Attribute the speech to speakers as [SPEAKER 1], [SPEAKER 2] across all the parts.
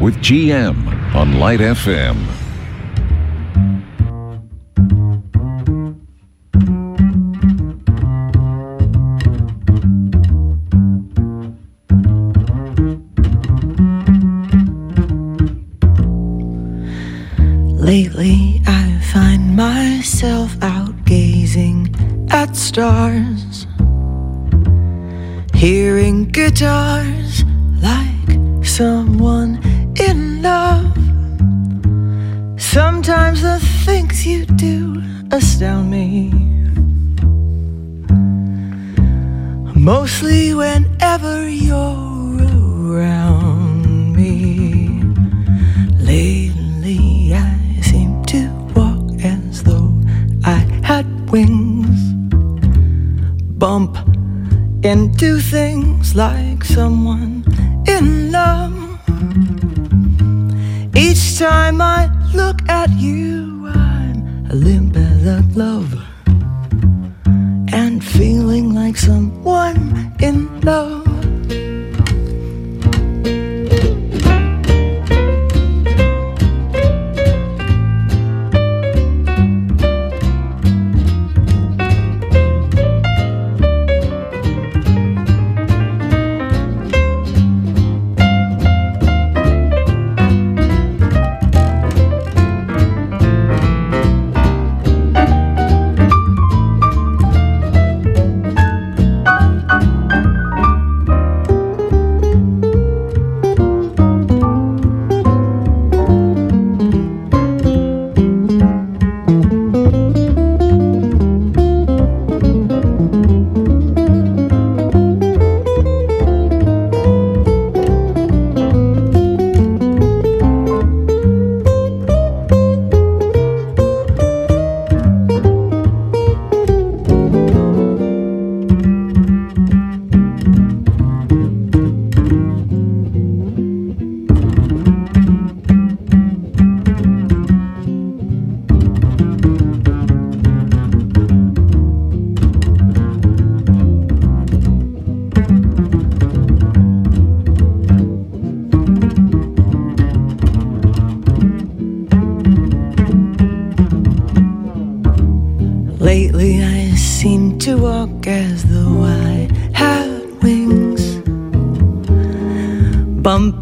[SPEAKER 1] With GM on Light FM.
[SPEAKER 2] Into things like someone in love. Each time I look at you, I'm limp as a glove and feeling like someone in love.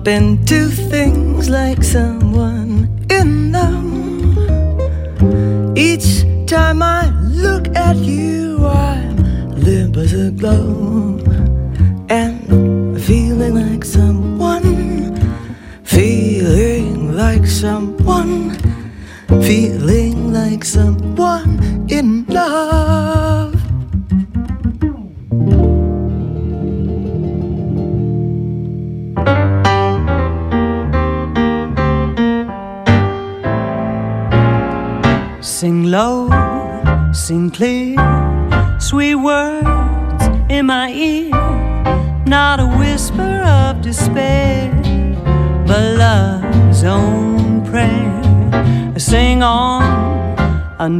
[SPEAKER 2] Into things like someone in them. Each time I look at you, I'm limp as a glove and feeling like someone, feeling like someone, feeling like someone in love.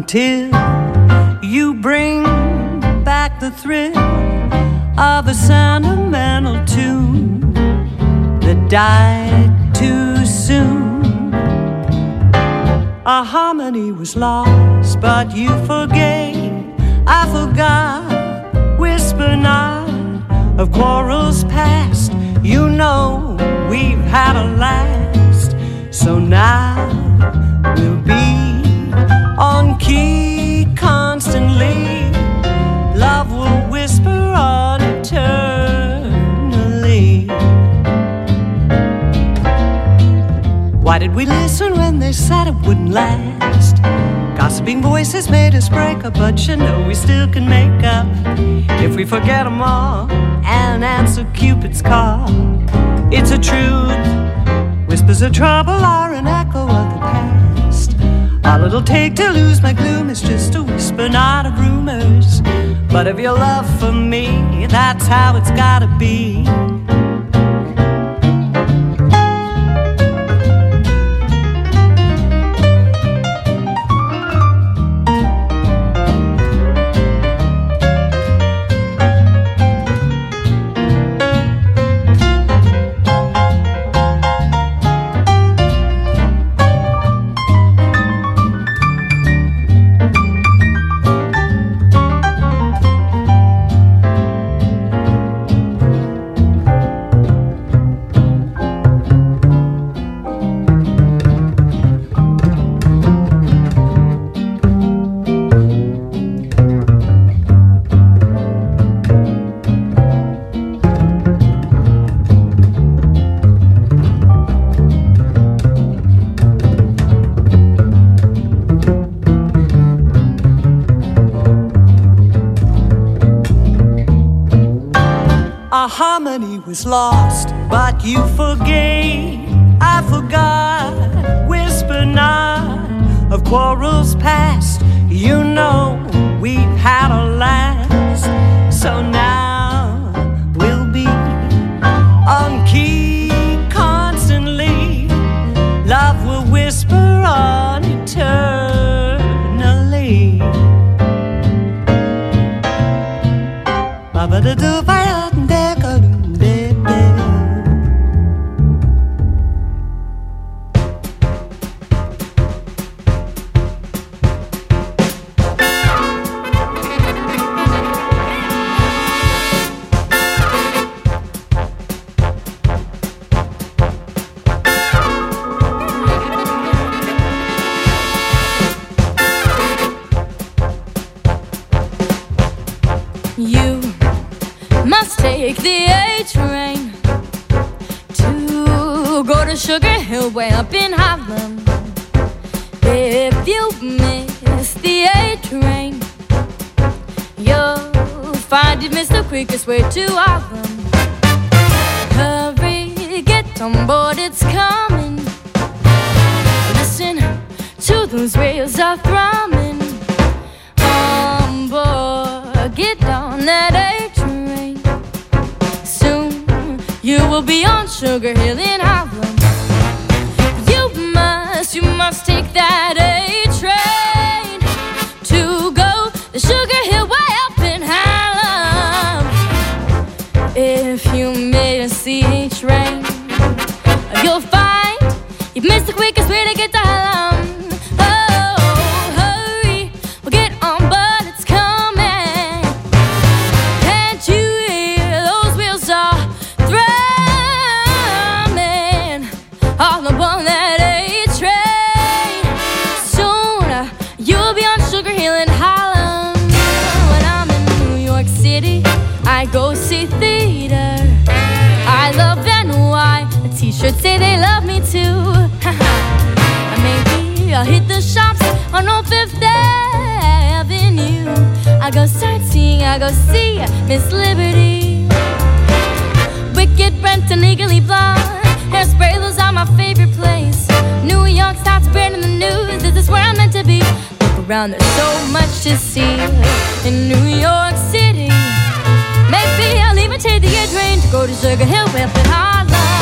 [SPEAKER 3] Until you bring back the thrill of a sentimental tune that died too soon. Our harmony was lost, but you Why did we listen when they said it wouldn't last? Gossiping voices made us break up, but you know we still can make up if we forget them all and answer Cupid's call. It's a truth. Whispers of trouble are an echo of the past. All it'll take to lose my gloom is just a whisper, not of rumors. But of your love for me, that's how it's gotta be.
[SPEAKER 4] Way up in Harlem. If you miss the A train, you'll find it the quickest way to Harlem. Hurry, get on board, it's coming. Listen to those wheels are thrumming. Will be on Sugar Hill in Harlem you must you must take that A train to go the Sugar Hill way up in Harlem. If you miss the A train, you'll find you've missed the quickest way to get to Harlem. Say they love me too. Maybe I'll hit the shops on Old Fifth Avenue. I go sightseeing, I go see Miss Liberty. Wicked Brent and legally blonde. Hairspray, those are my favorite place. New York starts spreading the news. This is where I'm meant to be. Look around, there's so much to see in New York City. Maybe I'll even take the A train to go to Sugar Hill, up in Harlem.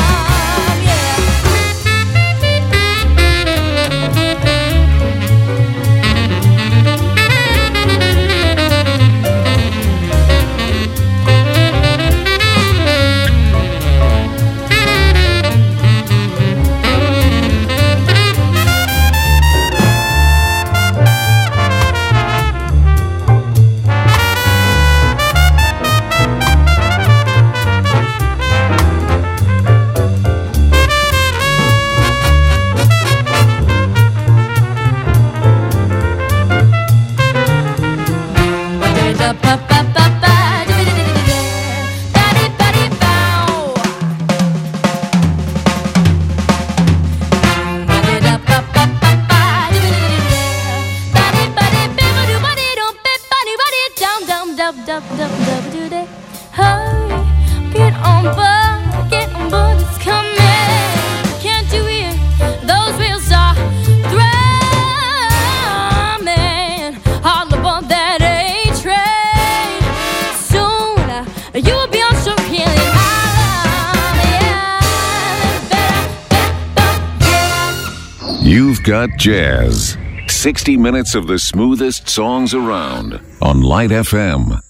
[SPEAKER 1] 60 minutes of the smoothest songs around on Light FM.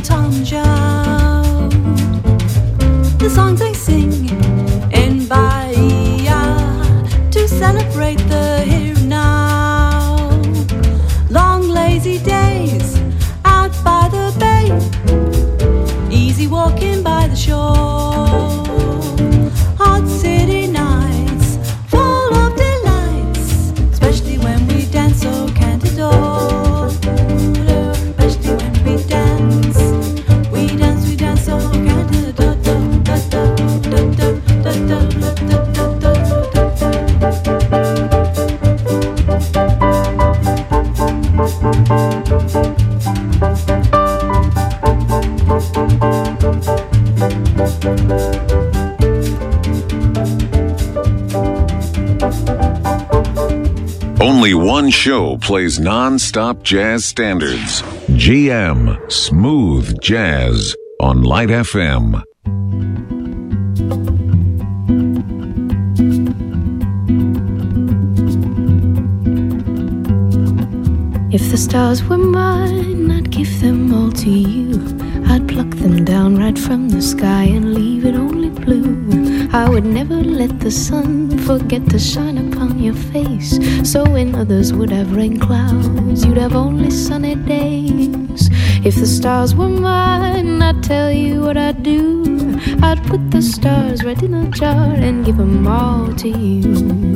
[SPEAKER 5] Of Tom
[SPEAKER 1] show plays non-stop jazz standards. GM Smooth Jazz on Light FM.
[SPEAKER 5] If the stars were mine, I'd give them all to you. I'd pluck them down right from the sky and leave it only blue. I would never let the sun forget to shine upon your face. So when others would have rain clouds, you'd have only sunny days. If the stars were mine, I'd tell you what I'd do. I'd put the stars right in a jar and give them all to you.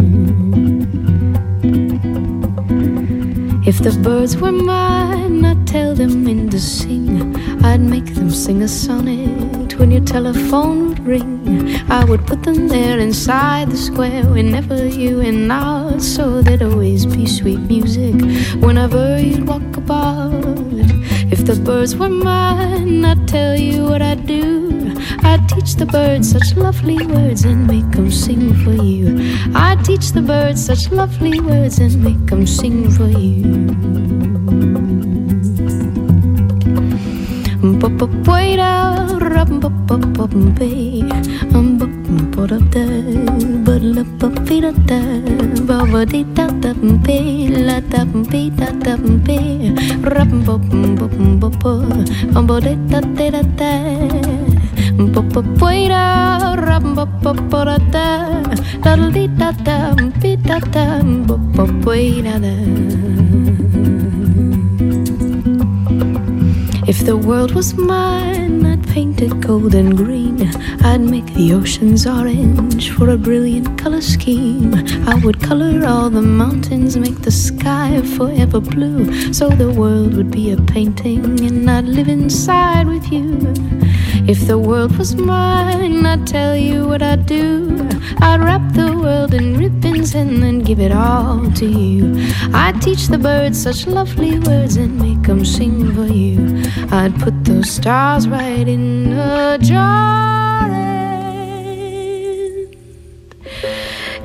[SPEAKER 5] If the birds were mine, I'd tell them in to sing. I'd make them sing a sonnet when your telephone would ring. I would put them there inside the square whenever you and I, so there'd always be sweet music whenever you'd walk about. If the birds were mine, I'd tell you what I'd do. I'd teach the birds such lovely words and make them sing for you. I'd teach the birds such lovely words and make them sing for you. If the world was mine, I'd paint it gold and green. I'd make the oceans orange for a brilliant color scheme. I would color all the mountains, make the sky forever blue. So the world would be a painting, and I'd live inside with you. If the world was mine, I'd tell you what I'd do. I'd wrap the world in ribbons and then give it all to you. I'd teach the birds such lovely words and make them sing for you. I'd put those stars right in a jar and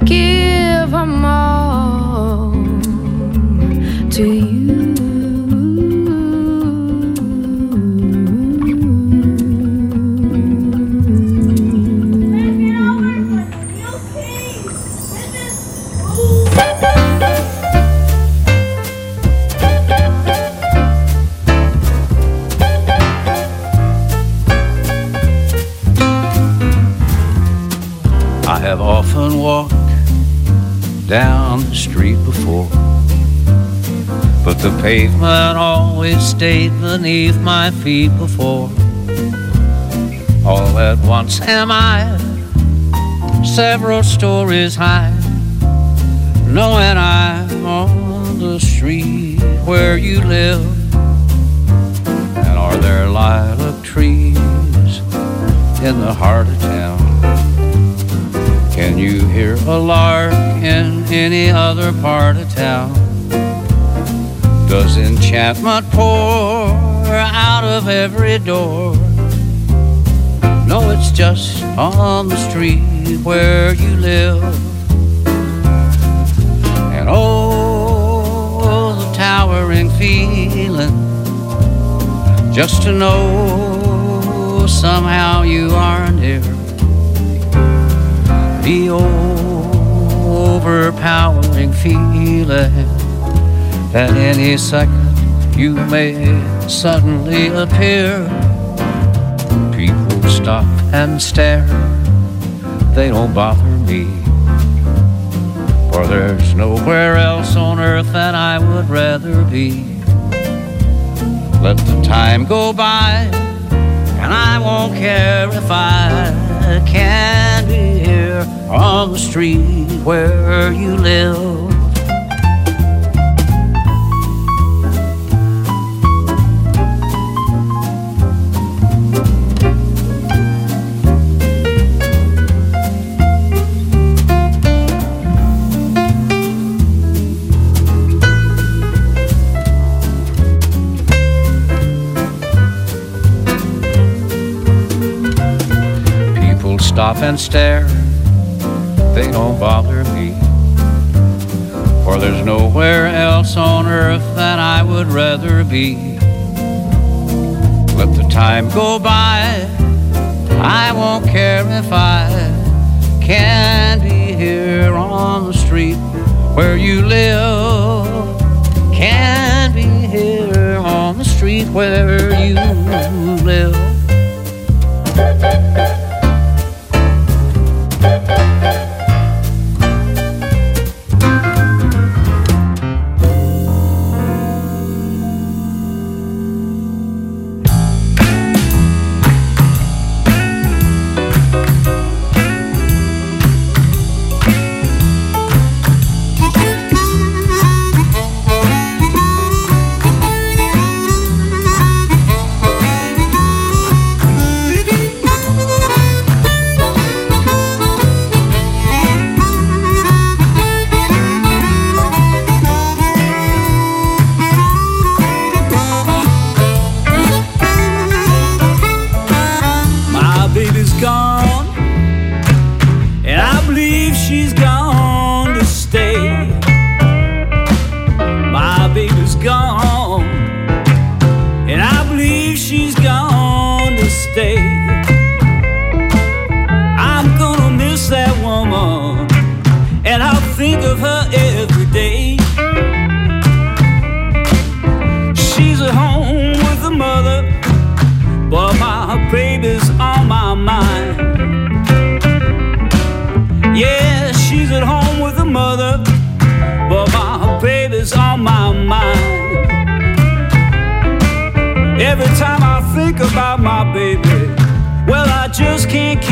[SPEAKER 5] give them all to you.
[SPEAKER 6] Down the street before, but the pavement always stayed beneath my feet before. All at once am I several stories high, knowing I'm on the street where you live. And are there lilac trees in the heart of town? You hear a lark in any other part of town? Does enchantment pour out of every door? No, it's just on the street where you live. And oh, the towering feeling just to know somehow you are near the overpowering feeling that any second you may suddenly appear. People stop and stare, they don't bother me. For there's nowhere else on earth that I would rather be. Let the time go by, and I won't care if I can be here on the street where you live. People stop and stare, they don't bother me. For there's nowhere else on earth that I would rather be. Let the time go by, I won't care if I can't be here on the street where you live. Can't be here on the street where you live.
[SPEAKER 7] Lebanon's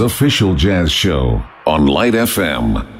[SPEAKER 7] official jazz show on Light FM.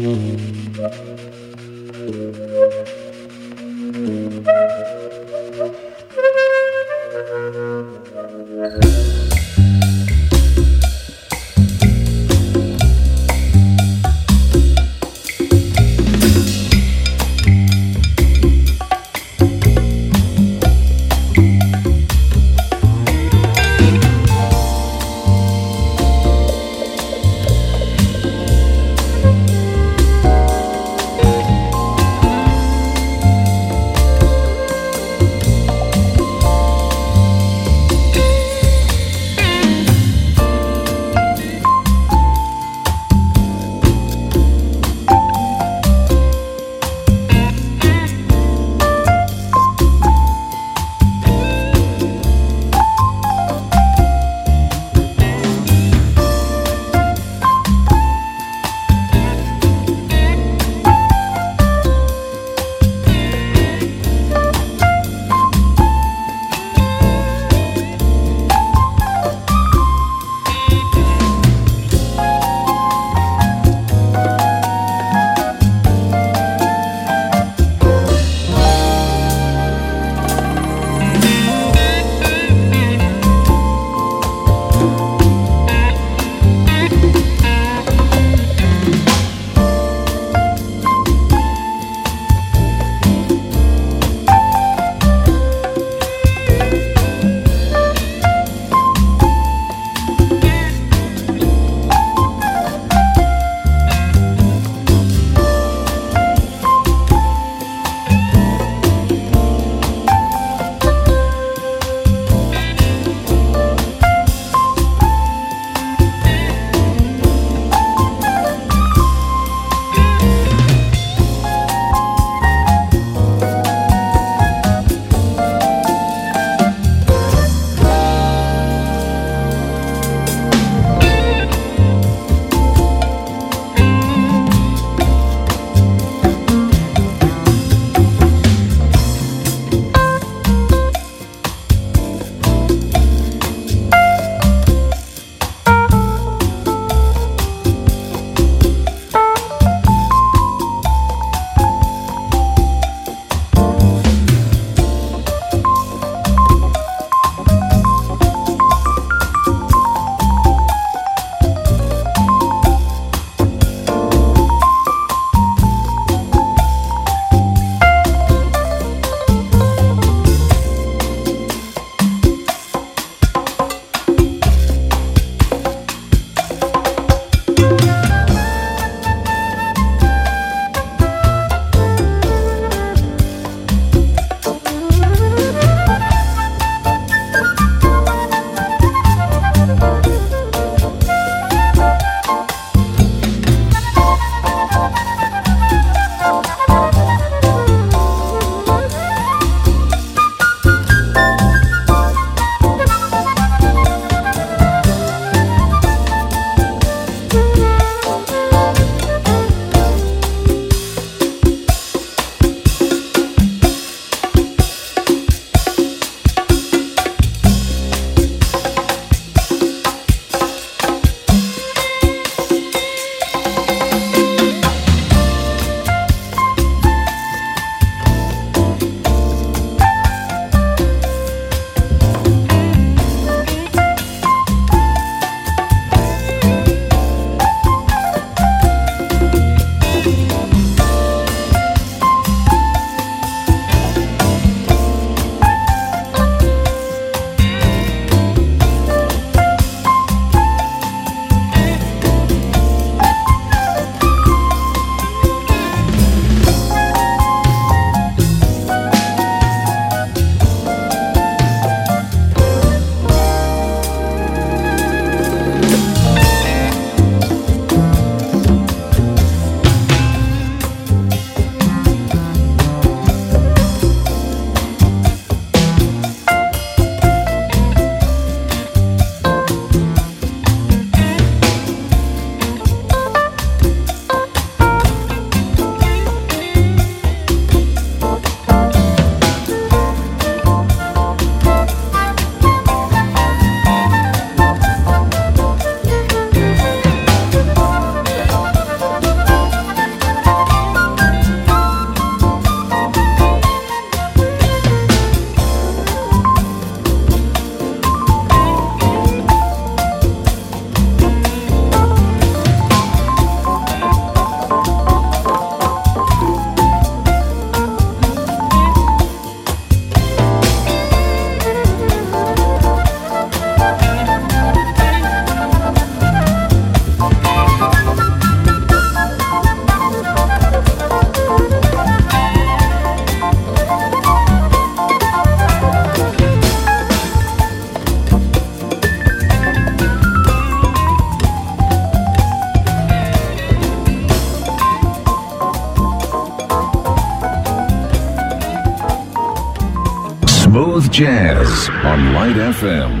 [SPEAKER 1] Jazz on Light FM.